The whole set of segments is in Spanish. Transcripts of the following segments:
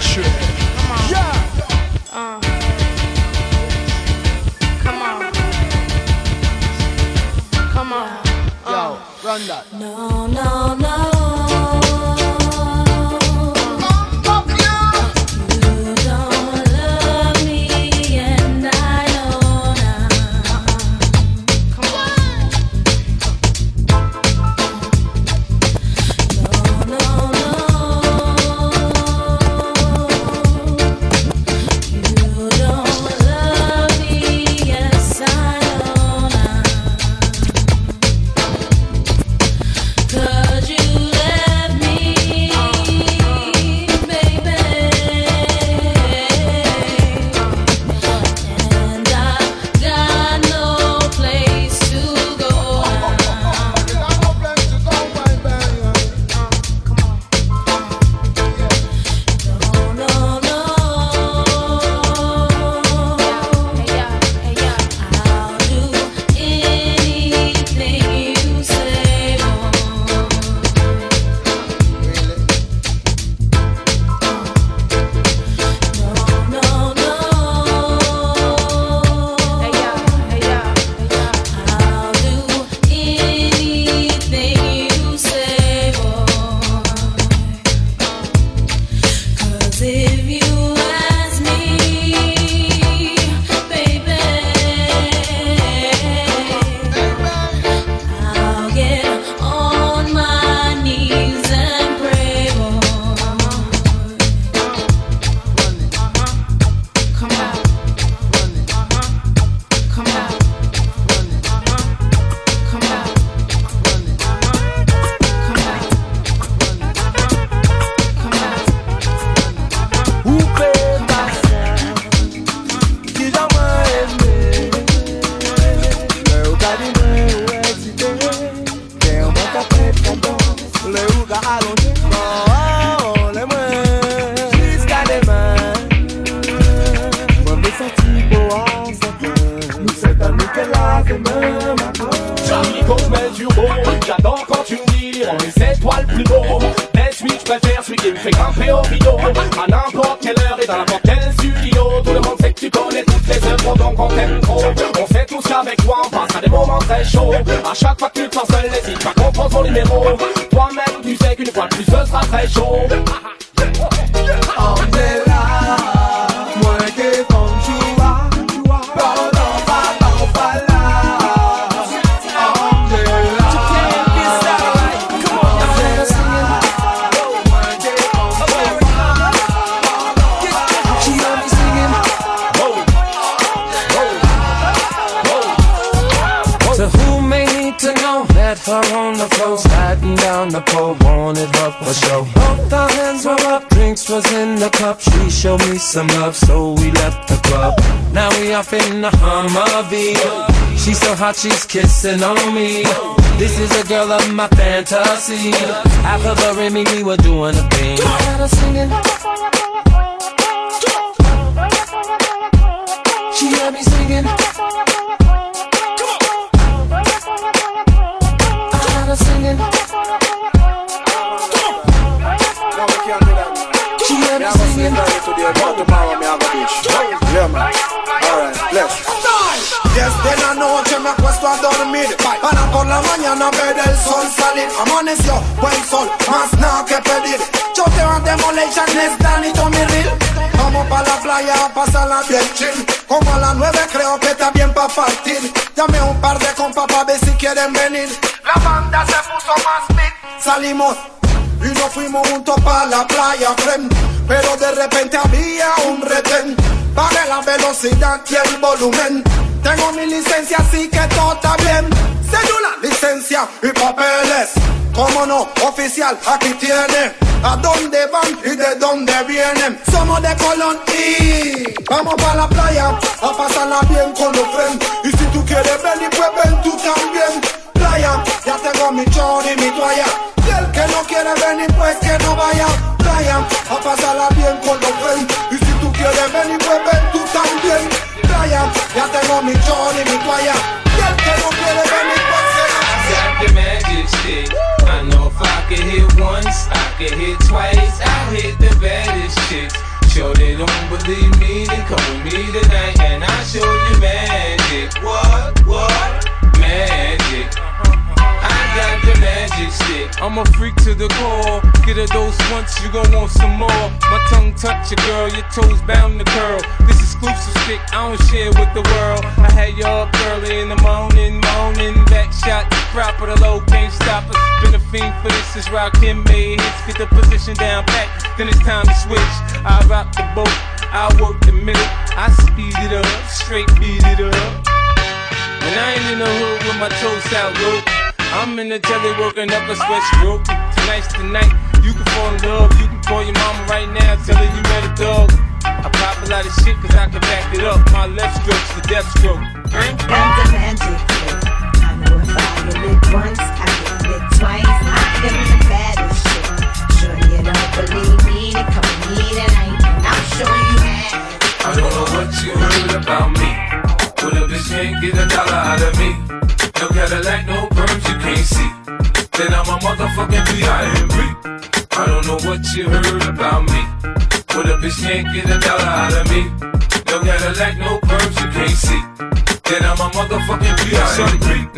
Sure. J'adore quand tu me dis On est cette étoile plus beau Mais celui que je préfère Celui qui me fait grimper au rideau. À n'importe quelle heure et dans n'importe quel studio. Tout le monde sait que tu connais toutes les œuvres Donc on t'aime trop. On sait tous qu'avec toi On passe à des moments très chauds. À chaque fois que tu te sens seul N'hésite pas qu'on prend ton numéro. Toi-même tu sais qu'une fois de plus Ce sera très chaud. Angela, some love, so we left the club. Now we off in the Humvee. She's so hot, she's kissing on me. This is a girl of my fantasy. After the Remy, we were doing a thing. Had her singing. She had me singing. I had her singing. She had me singing. Yes, de la noche me acuesto a dormir Para por la mañana ver el sol salir. Amaneció, buen sol, más nada que pedir. Yo te voy a demolition, let's it on mi reel. Vamos pa' la playa a pasarla bien chill. Como a las nueve creo que está bien pa' partir. Dame un par de compas pa' ver si quieren venir. La banda se puso más big Salimos y nos fuimos juntos pa' la playa, friend. Pero de repente había un retén. Pagué la velocidad y el volumen. Tengo mi licencia así que todo está bien. Cédula, licencia y papeles. Cómo no, oficial, aquí tiene. A dónde van y de dónde vienen Somos de Colón y Vamos pa' la playa a pasarla bien con los friends I'm a freak to the core. Get a dose once, you gon' want some more. My tongue touch your girl, your toes bound to curl. This exclusive stick, I don't share with the world. I had you up early in the morning, moaning. Back shot, proper, the low can't stop us. Been a fiend for this, is rock him made hits. Get the position down back, then it's time to switch. I rock the boat, I work the middle. I speed it up, straight beat it up. And I ain't in the hood with my toes out low. I'm in the telly working up a sweat stroke. Tonight's the night. You can fall in love. You can call your mama right now. Tell her you met a dog. I pop a lot of shit cause I can back it up. My left stroke's the death stroke. I'm the magic trick. I know if I get lit once, I get lit twice. I am the baddest shit. Sure you don't believe me, then come with me tonight. and I'll show you magic. I don't know what you heard about me. But a bitch can't get a dollar out of me. No Cadillac, no Then I'm a motherfucking B.I.M.B. I don't know what you heard about me. But a bitch can't get a dollar out of me. No Cadillac, no perms you can't see. Then I'm a motherfucking B.I.M.B.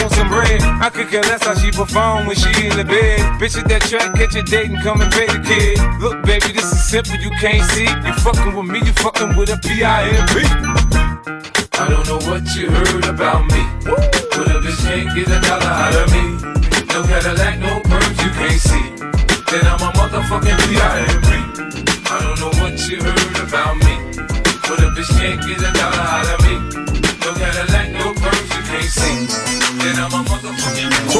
want some bread. I could care less how she perform when she in the bed. Bitch at that track, catch a date and come and pay the kid. Look, baby, this is simple, you can't see. You fucking with me, you fucking with a P-I-M-P. I don't know what you heard about me. But a bitch can't get a dollar out of me. No Cadillac, no perms you can't see. Then I'm a motherfucking. I don't know what you heard about me. But a bitch can't get a dollar out of me. No Cadillac, no To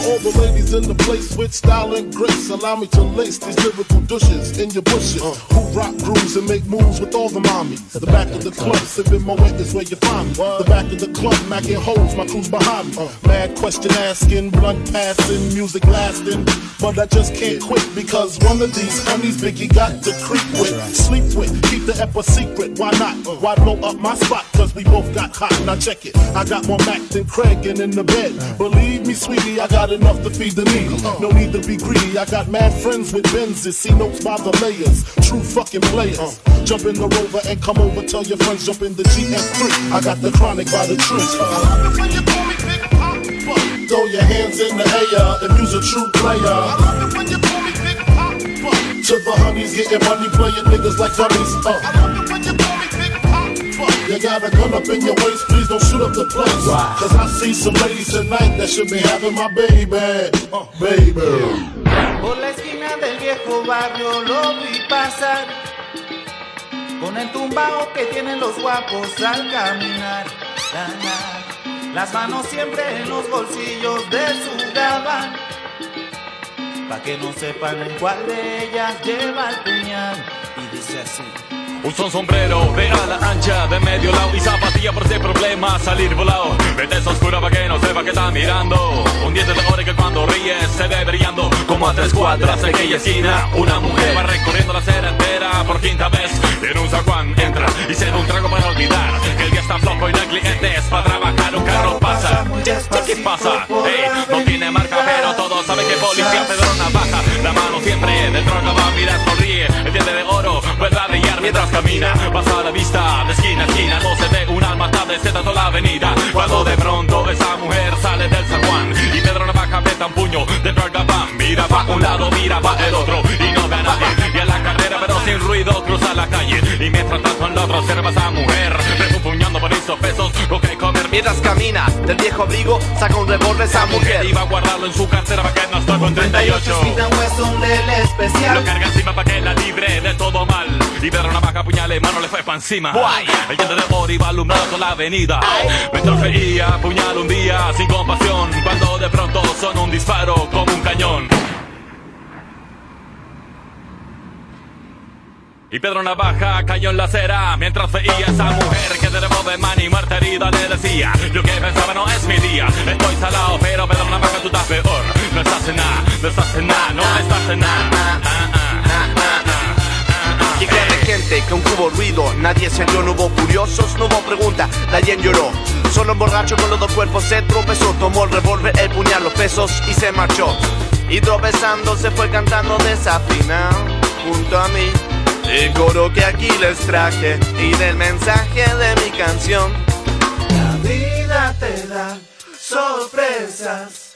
all the ladies in the place with style and grace, allow me to lace these lyrical douches in your bushes. Who rock grooves and make moves with all the mommies. The back of the club, sipping my wet is where you find me. The back of the club, macking holes, my crew's behind me. Uh. Mad question asking, blunt passing, music lasting. But I just can't quit because one of these honeys Biggie got to creep with, sleep with, keep the ep secret. Why not? Why blow up my spot? Cause we both got hot. Now check it. I got more Mac than Craig and in the bed. Believe me, sweetie, I got enough to feed the needy. No need to be greedy. I got mad friends with Benzes. See notes by the layers. True fucking players. Jump in the rover and come over. Tell your friends, jump in the GF3. I got the chronic by the tree. Throw your hands in the air if you's a true player. To the honeys getting money, playing niggas like dummies. Uh. You got a gun up in your waist, don't shoot up the place. Cause I see some ladies tonight that should be having my baby. Uh, baby. Por la esquina del viejo barrio lo vi pasar Con el tumbao que tienen los guapos al caminar La, la. Las manos siempre en los bolsillos de su gabán Pa' que no sepan en cuál de ellas lleva el puñal Y dice así Usa un sombrero de ala ancha de medio lado y zapatilla por si hay problema salir volado. Vete esa oscura para que no sepa que está mirando. Un diente de oro que cuando ríe se ve brillando. Como a tres cuadras de aquella esquina, una mujer va recorriendo la acera entera por quinta vez. En un zaguán entra y se da un trago para olvidar que el día está flojo y no hay clientes para trabajar. Un carro pasa. ¿Qué pasa? Ey, no tiene marca, pero todos saben que policía Pedro Navaja. La mano siempre del droga va a mirar, sonríe. Mientras camina. Pasa a la vista de esquina a esquina. No se ve un alma desde toda la avenida. Cuando de pronto esa mujer sale del San Juan y Pedro Navaja aprieta un puño de van. Mira pa' un lado, mira pa' el otro y no ve a nadie. Y en la carrera, pero sin ruido, cruza la calle. Y mientras tanto en la otra observa a esa mujer, Mientras camina del viejo abrigo, saca un revólver esa mujer. Iba a guardarlo en su cartera para que no esté con 38. Smith Wesson del especial Lo carga encima para que la libre de todo mal. Y Pedro Navaja, puñal en mano, le fue pa' encima. Guay. El de oro iba alumbrado toda la avenida. Mientras veía, puñal un día sin compasión. Cuando de pronto son un disparo como un cañón. Y Pedro Navaja cayó en la acera mientras veía a esa mujer que de de man y muerte herida le decía Yo que pensaba no es mi día, estoy salado pero Pedro Navaja tú estás peor No estás en nada, no estás en nada, no estás en nada Ah, ah, ah. Y gente que un hubo ruido, nadie se dio, no hubo curiosos, no hubo pregunta, nadie lloró. Solo un borracho con los dos cuerpos se tropezó, tomó el revólver, el puñal, los pesos y se marchó. Y tropezando se fue cantando desafinado junto a mí. El coro que aquí les traje y del mensaje de mi canción. La vida te da sorpresas.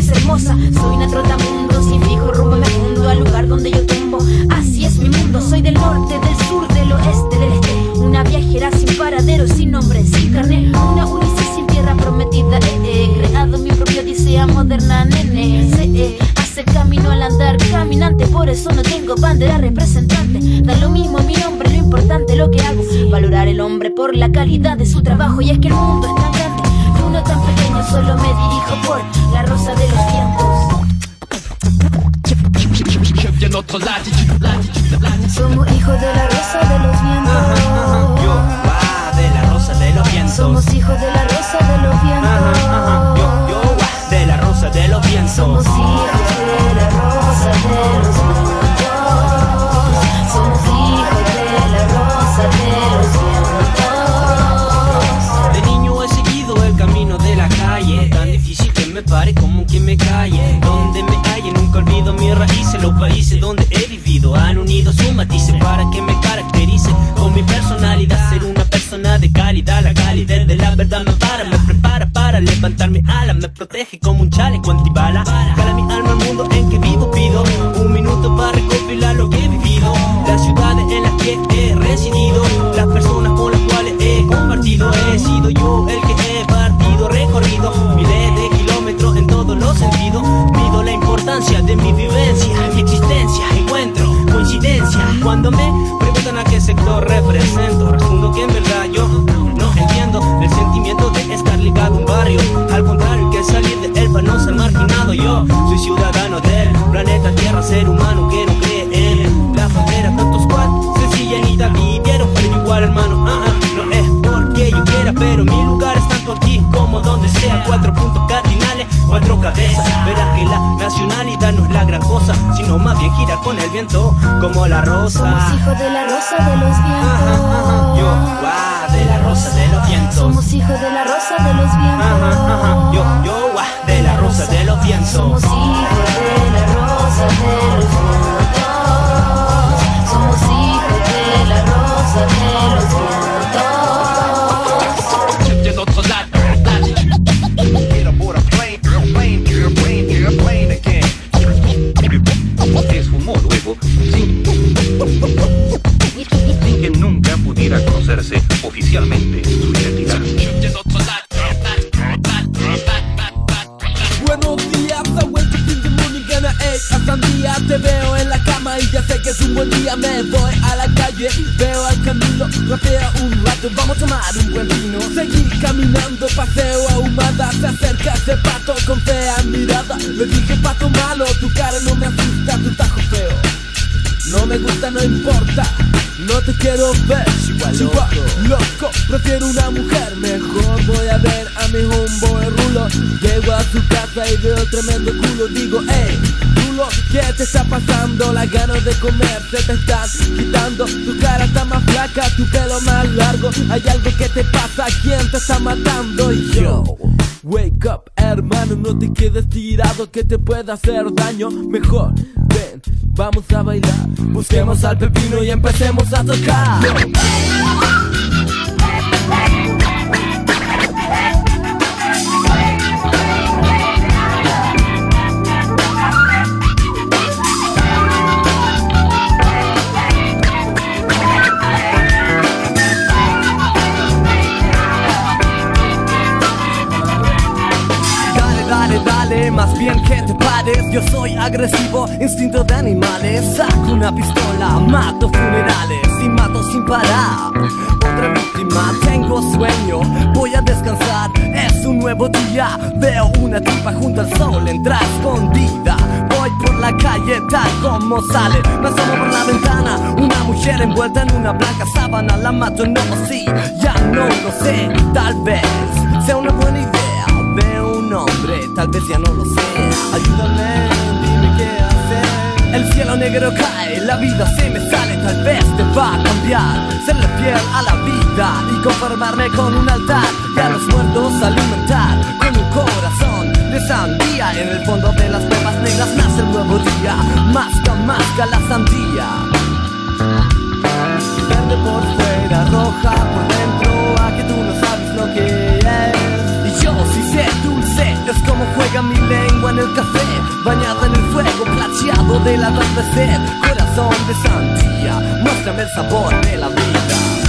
Es hermosa. Soy una trotamundo sin fijo rumbo me mundo al lugar donde yo tumbo. Así es mi mundo, soy del norte, del sur, del oeste, del este. Una viajera sin paradero, sin nombre, sin carnet. Una Ulises sin tierra prometida. Eh, He creado mi propia odisea moderna, nene. Sé eh, hacer camino al andar, caminante, por eso no tengo bandera representante. Da lo mismo mi nombre, lo importante lo que hago. Valorar el hombre por la calidad de su trabajo. Y es que el mundo es tan grande y uno tan pequeño, solo me dirijo por la rosa de los vientos. Somos hijos de la rosa de los vientos. de la rosa de los vientos. Somos hijos de la rosa de los vientos. Yo, yo, de la rosa de los vientos. Somos hijos de la rosa de los vientos. Que me calle Donde me calle nunca olvido mis raíces Los países donde he vivido. Han unido sus matices Para que me caracterice con mi personalidad. Ser una persona de calidad La calidad de la verdad me para Me prepara para levantar mi ala Me protege como un chaleco antibala. Cala mi alma al mundo para no ser marginado. Yo soy ciudadano del planeta Tierra Ser humano que no cree en la frontera. Tantos cual sencillita vivieron Pero igual hermano, ah, ah, no es porque yo quiera Pero mi lugar es tanto aquí como donde sea. Cuatro puntos cardinales, cuatro cabezas Bien gira con el viento como la rosa Somos hijos de la rosa de los vientos. Yo, guau, de la rosa de los vientos Somos hijos de la rosa de los vientos. Yo, yo, guau, de la rosa de los vientos Somos hijos de la rosa de los vientos. Rapea un rato, vamos a tomar un buen vino. Seguí caminando, paseo ahumada. Se acerca ese pato con fea mirada. Le dije pato malo, tu cara no me asusta, tu tajo feo no me gusta, no importa, no te quiero ver. Chihuahua, loco, prefiero una mujer. Mejor voy a ver a mi homeboy Rulo. Llego a su casa y veo tremendo culo. Digo, hey, ¿qué te está pasando? Las ganas de comer se te están quitando Tu cara está más flaca, tu pelo más largo Hay algo que te pasa, ¿quién te está matando? Y yo Wake up, hermano, no te quedes tirado que te puede hacer daño. Mejor, ven, vamos a bailar. Busquemos al pepino y empecemos a tocar. Bien que te pares. Yo soy agresivo, instinto de animales. Saco una pistola, mato funerales Y mato sin parar. Otra víctima, tengo sueño Voy a descansar, es un nuevo día Veo una tipa junto al sol, entra escondida Voy por la calle tal como sale. Me asomo por la ventana Una mujer envuelta en una blanca sábana. La mato, no, sí, ya no lo sé. Tal vez sea una buena idea Tal vez ya no lo sé. Ayúdame, dime qué hacer. El cielo negro cae, la vida se me sale Tal vez te va a cambiar. Serle fiel a la vida Y conformarme con un altar. Y a los muertos alimentar Con un corazón de sandía. En el fondo de las pepas negras nace el nuevo día Masca, masca la sandía. Verde por fuera, roja por dentro Es como juega mi lengua en el café Bañada en el fuego plateado del atardecer. Corazón de sandía Muéstrame el sabor de la vida